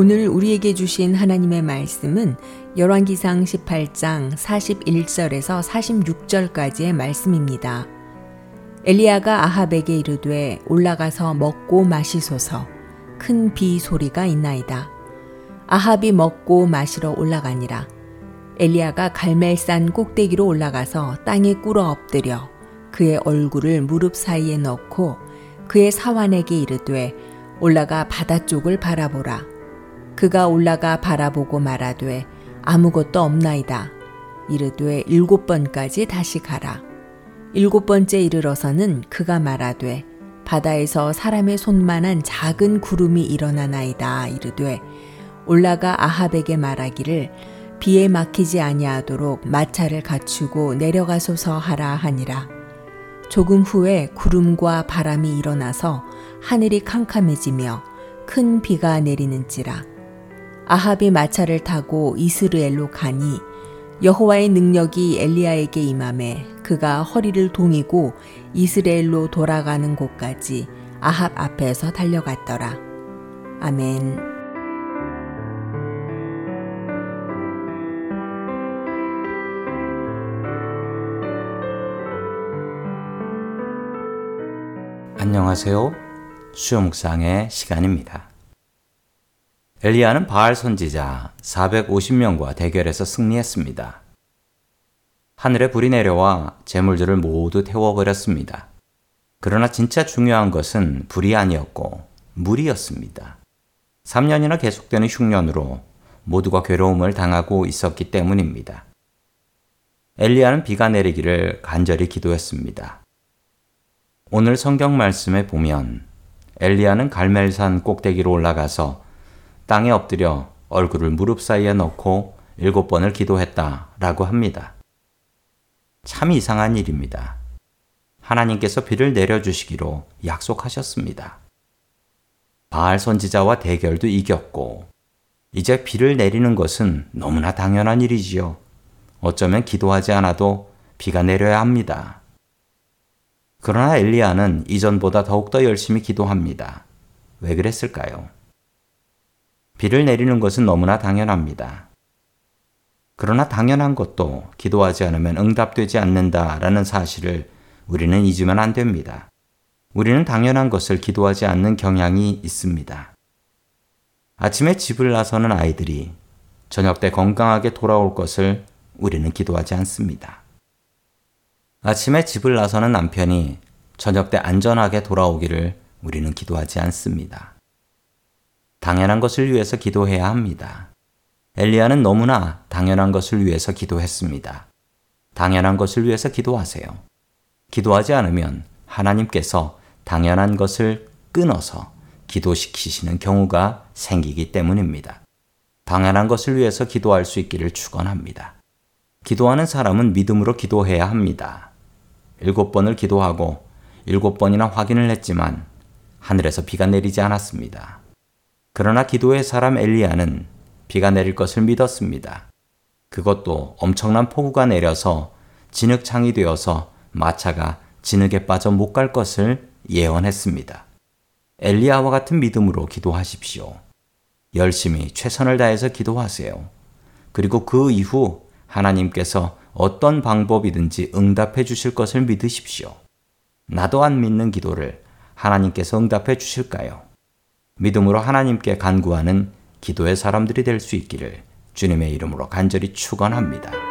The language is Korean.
오늘 우리에게 주신 하나님의 말씀은 열왕기상 18장 41절에서 46절까지의 말씀입니다. 엘리야가 아합에게 이르되 올라가서 먹고 마시소서 큰 비 소리가 있나이다. 아합이 먹고 마시러 올라가니라. 엘리야가 갈멜산 꼭대기로 올라가서 땅에 꿇어 엎드려 그의 얼굴을 무릎 사이에 넣고 그의 사환에게 이르되 올라가 바다 쪽을 바라보라. 그가 올라가 바라보고 말하되 아무것도 없나이다. 이르되 일곱 번까지 다시 가라. 일곱 번째 이르러서는 그가 말하되 바다에서 사람의 손만한 작은 구름이 일어나나이다. 이르되 올라가 아합에게 말하기를 비에 막히지 아니하도록 마차를 갖추고 내려가소서 하라 하니라. 조금 후에 구름과 바람이 일어나서 하늘이 캄캄해지며 큰 비가 내리는지라. 아합이 마차를 타고 이스르엘로 가니 여호와의 능력이 엘리야에게 임함에 그가 허리를 동이고 이스라엘로 돌아가는 곳까지 아합 앞에서 달려갔더라. 아멘. 안녕하세요. 수요묵상의 시간입니다. 엘리야는 바알 선지자 450명과 대결해서 승리했습니다. 하늘에 불이 내려와 재물들을 모두 태워버렸습니다. 그러나 진짜 중요한 것은 불이 아니었고 물이었습니다. 3년이나 계속되는 흉년으로 모두가 괴로움을 당하고 있었기 때문입니다. 엘리야는 비가 내리기를 간절히 기도했습니다. 오늘 성경 말씀에 보면 엘리야는 갈멜산 꼭대기로 올라가서 땅에 엎드려 얼굴을 무릎 사이에 넣고 일곱 번을 기도했다 라고 합니다. 참 이상한 일입니다. 하나님께서 비를 내려주시기로 약속하셨습니다. 바알 선지자와 대결도 이겼고, 이제 비를 내리는 것은 너무나 당연한 일이지요. 어쩌면 기도하지 않아도 비가 내려야 합니다. 그러나 엘리야는 이전보다 더욱더 열심히 기도합니다. 왜 그랬을까요? 비를 내리는 것은 너무나 당연합니다. 그러나 당연한 것도 기도하지 않으면 응답되지 않는다라는 사실을 우리는 잊으면 안 됩니다. 우리는 당연한 것을 기도하지 않는 경향이 있습니다. 아침에 집을 나서는 아이들이 저녁 때 건강하게 돌아올 것을 우리는 기도하지 않습니다. 아침에 집을 나서는 남편이 저녁 때 안전하게 돌아오기를 우리는 기도하지 않습니다. 당연한 것을 위해서 기도해야 합니다. 엘리야는 너무나 당연한 것을 위해서 기도했습니다. 당연한 것을 위해서 기도하세요. 기도하지 않으면 하나님께서 당연한 것을 끊어서 기도시키시는 경우가 생기기 때문입니다. 당연한 것을 위해서 기도할 수 있기를 축원합니다. 기도하는 사람은 믿음으로 기도해야 합니다. 일곱 번을 기도하고 일곱 번이나 확인을 했지만 하늘에서 비가 내리지 않았습니다. 그러나 기도의 사람 엘리야는 비가 내릴 것을 믿었습니다. 그것도 엄청난 폭우가 내려서 진흙창이 되어서 마차가 진흙에 빠져 못 갈 것을 예언했습니다. 엘리야와 같은 믿음으로 기도하십시오. 열심히 최선을 다해서 기도하세요. 그리고 그 이후 하나님께서 어떤 방법이든지 응답해 주실 것을 믿으십시오. 나도 안 믿는 기도를 하나님께서 응답해 주실까요? 믿음으로 하나님께 간구하는 기도의 사람들이 될 수 있기를 주님의 이름으로 간절히 축원합니다.